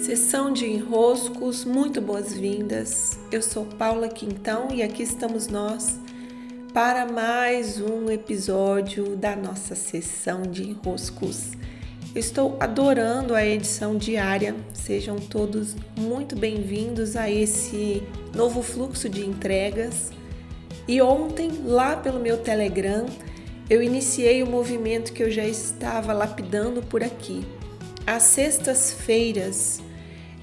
Sessão de enroscos, muito boas-vindas. Eu sou Paula Quintão e aqui estamos nós para mais um episódio da nossa sessão de enroscos. Estou adorando a edição diária. Sejam todos muito bem-vindos a esse novo fluxo de entregas. E ontem, lá pelo meu Telegram, eu iniciei o movimento que eu já estava lapidando por aqui. Às sextas-feiras,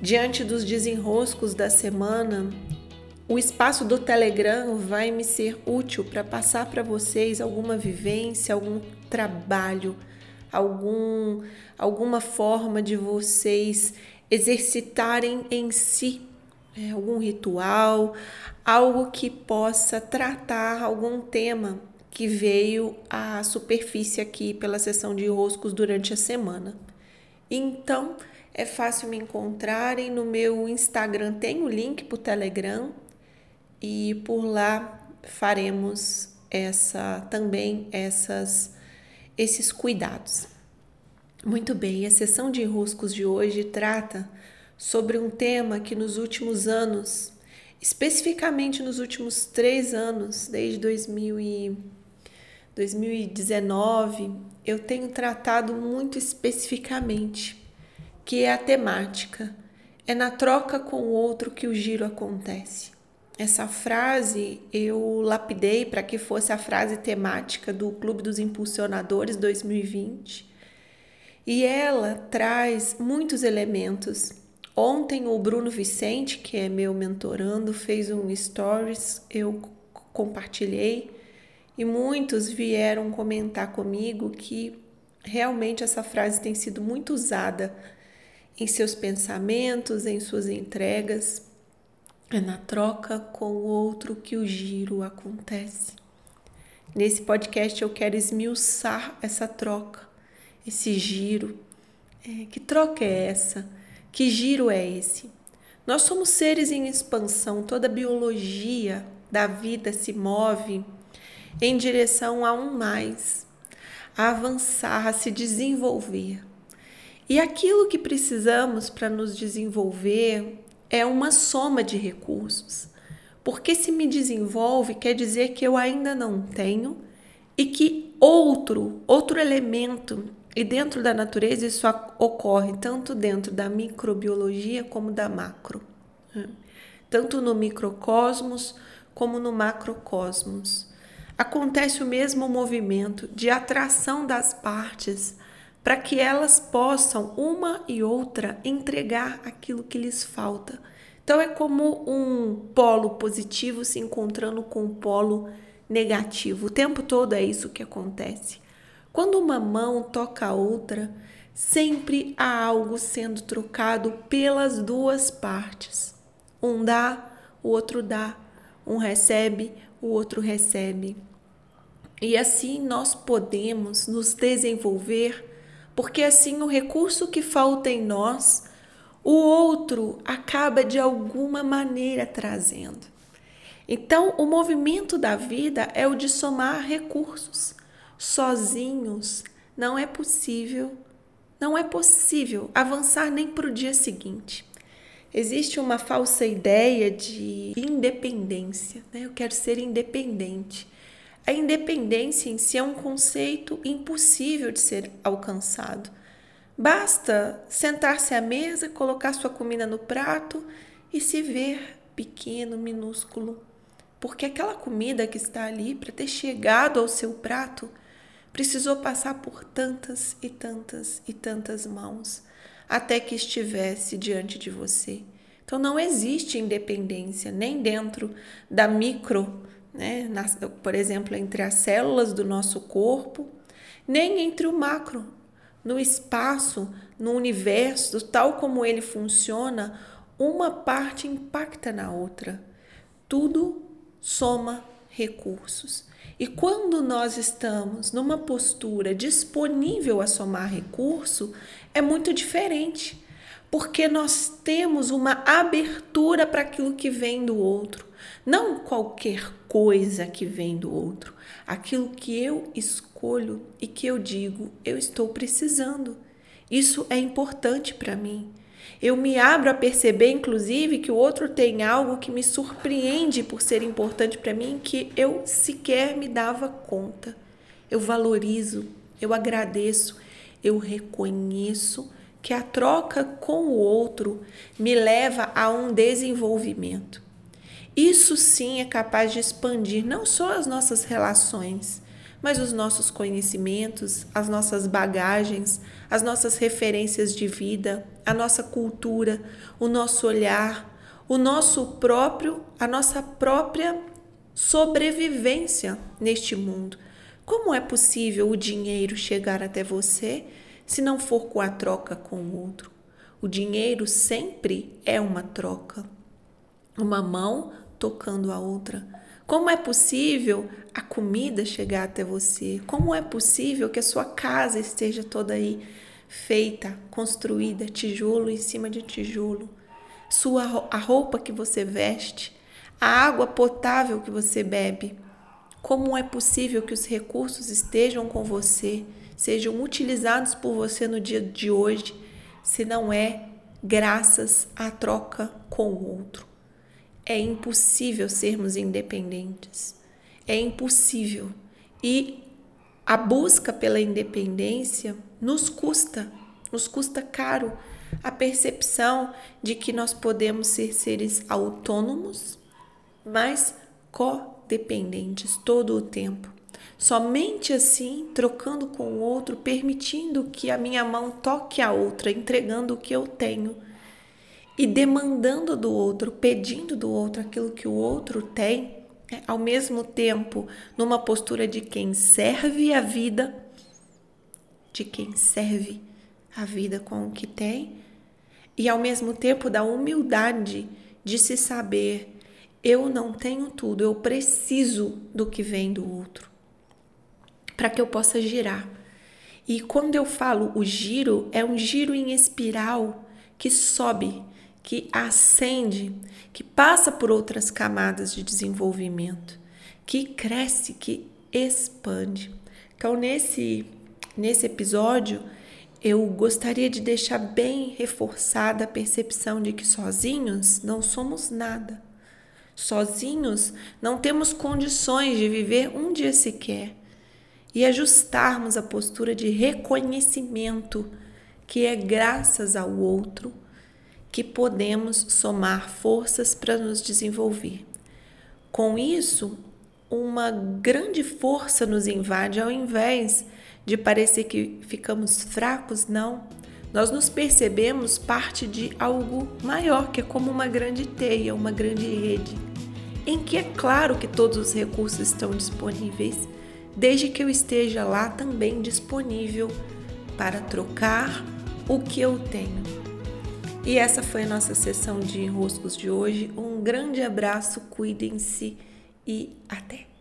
diante dos desenroscos da semana, o espaço do Telegram vai me ser útil para passar para vocês alguma vivência, algum trabalho, algum, alguma forma de vocês exercitarem em si é, algum ritual, algo que possa tratar algum tema que veio à superfície aqui pela sessão de roscos durante a semana. Então, é fácil me encontrarem no meu Instagram, tem o link para o Telegram e por lá faremos essa também essas esses cuidados. Muito bem, a sessão de enroscos de hoje trata sobre um tema que nos últimos anos, especificamente nos últimos três anos, desde 2000 e 2019, eu tenho tratado muito especificamente, que é a temática. É na troca com o outro que o giro acontece. Essa frase eu lapidei para que fosse a frase temática do Clube dos Impulsionadores 2020. E ela traz muitos elementos. Ontem o Bruno Vicente, que é meu mentorando, fez um stories, eu compartilhei e muitos vieram comentar comigo que realmente essa frase tem sido muito usada em seus pensamentos, em suas entregas. É na troca com o outro que o giro acontece. Nesse podcast eu quero esmiuçar essa troca, esse giro. É, que troca é essa? Que giro é esse? Nós somos seres em expansão, toda a biologia da vida se move em direção a um mais, a avançar, a se desenvolver. E aquilo que precisamos para nos desenvolver é uma soma de recursos. Porque se me desenvolve quer dizer que eu ainda não tenho e que outro, outro elemento, e dentro da natureza isso ocorre tanto dentro da microbiologia como da macro. Né? Tanto no microcosmos como no macrocosmos acontece o mesmo movimento de atração das partes para que elas possam, uma e outra, entregar aquilo que lhes falta. Então é como um polo positivo se encontrando com um polo negativo. O tempo todo é isso que acontece. Quando uma mão toca a outra, sempre há algo sendo trocado pelas duas partes. Um dá, o outro dá. Um recebe, o outro recebe. E assim nós podemos nos desenvolver, porque assim o recurso que falta em nós, o outro acaba de alguma maneira trazendo. Então, o movimento da vida é o de somar recursos. Sozinhos não é possível, não é possível avançar nem para o dia seguinte. Existe uma falsa ideia de independência, né? Eu quero ser independente. A independência em si é um conceito impossível de ser alcançado. Basta sentar-se à mesa, colocar sua comida no prato e se ver pequeno, minúsculo. Porque aquela comida que está ali para ter chegado ao seu prato precisou passar por tantas e tantas e tantas mãos até que estivesse diante de você. Então não existe independência nem dentro da micro né? Por exemplo, entre as células do nosso corpo, nem entre o macro, no espaço, no universo, tal como ele funciona, uma parte impacta na outra. Tudo soma recursos. E quando nós estamos numa postura disponível a somar recurso, é muito diferente, porque nós temos uma abertura para aquilo que vem do outro. Não qualquer coisa que vem do outro, aquilo que eu escolho e que eu digo, eu estou precisando. Isso é importante para mim. Eu me abro a perceber, inclusive, que o outro tem algo que me surpreende por ser importante para mim que eu sequer me dava conta. Eu valorizo, eu agradeço, eu reconheço que a troca com o outro me leva a um desenvolvimento. Isso sim é capaz de expandir não só as nossas relações, mas os nossos conhecimentos, as nossas bagagens, as nossas referências de vida, a nossa cultura, o nosso olhar, o nosso próprio, a nossa própria sobrevivência neste mundo. Como é possível o dinheiro chegar até você se não for com a troca com o outro? O dinheiro sempre é uma troca. Uma mão tocando a outra. Como é possível a comida chegar até você? Como é possível que a sua casa esteja toda aí feita, construída, tijolo em cima de tijolo? Sua a roupa que você veste, a água potável que você bebe. Como é possível que os recursos estejam com você, sejam utilizados por você no dia de hoje, se não é graças à troca com o outro? É impossível sermos independentes. É impossível. E a busca pela independência nos custa, nos custa caro a percepção de que nós podemos ser seres autônomos, mas codependentes todo o tempo. Somente assim, trocando com o outro, permitindo que a minha mão toque a outra, entregando o que eu tenho e demandando do outro, pedindo do outro aquilo que o outro tem, é, ao mesmo tempo numa postura de quem serve a vida, de quem serve a vida com o que tem, e ao mesmo tempo da humildade de se saber eu não tenho tudo, eu preciso do que vem do outro para que eu possa girar. E quando eu falo o giro, é um giro em espiral que sobe, que ascende, que passa por outras camadas de desenvolvimento, que cresce, que expande. Então, nesse, nesse episódio, eu gostaria de deixar bem reforçada a percepção de que sozinhos não somos nada. Sozinhos não temos condições de viver um dia sequer e ajustarmos a postura de reconhecimento que é graças ao outro que podemos somar forças para nos desenvolver. Com isso, uma grande força nos invade ao invés de parecer que ficamos fracos, não. Nós nos percebemos parte de algo maior, que é como uma grande teia, uma grande rede, em que é claro que todos os recursos estão disponíveis, desde que eu esteja lá também disponível para trocar o que eu tenho. E essa foi a nossa sessão de enroscos de hoje. Um grande abraço, cuidem-se e até!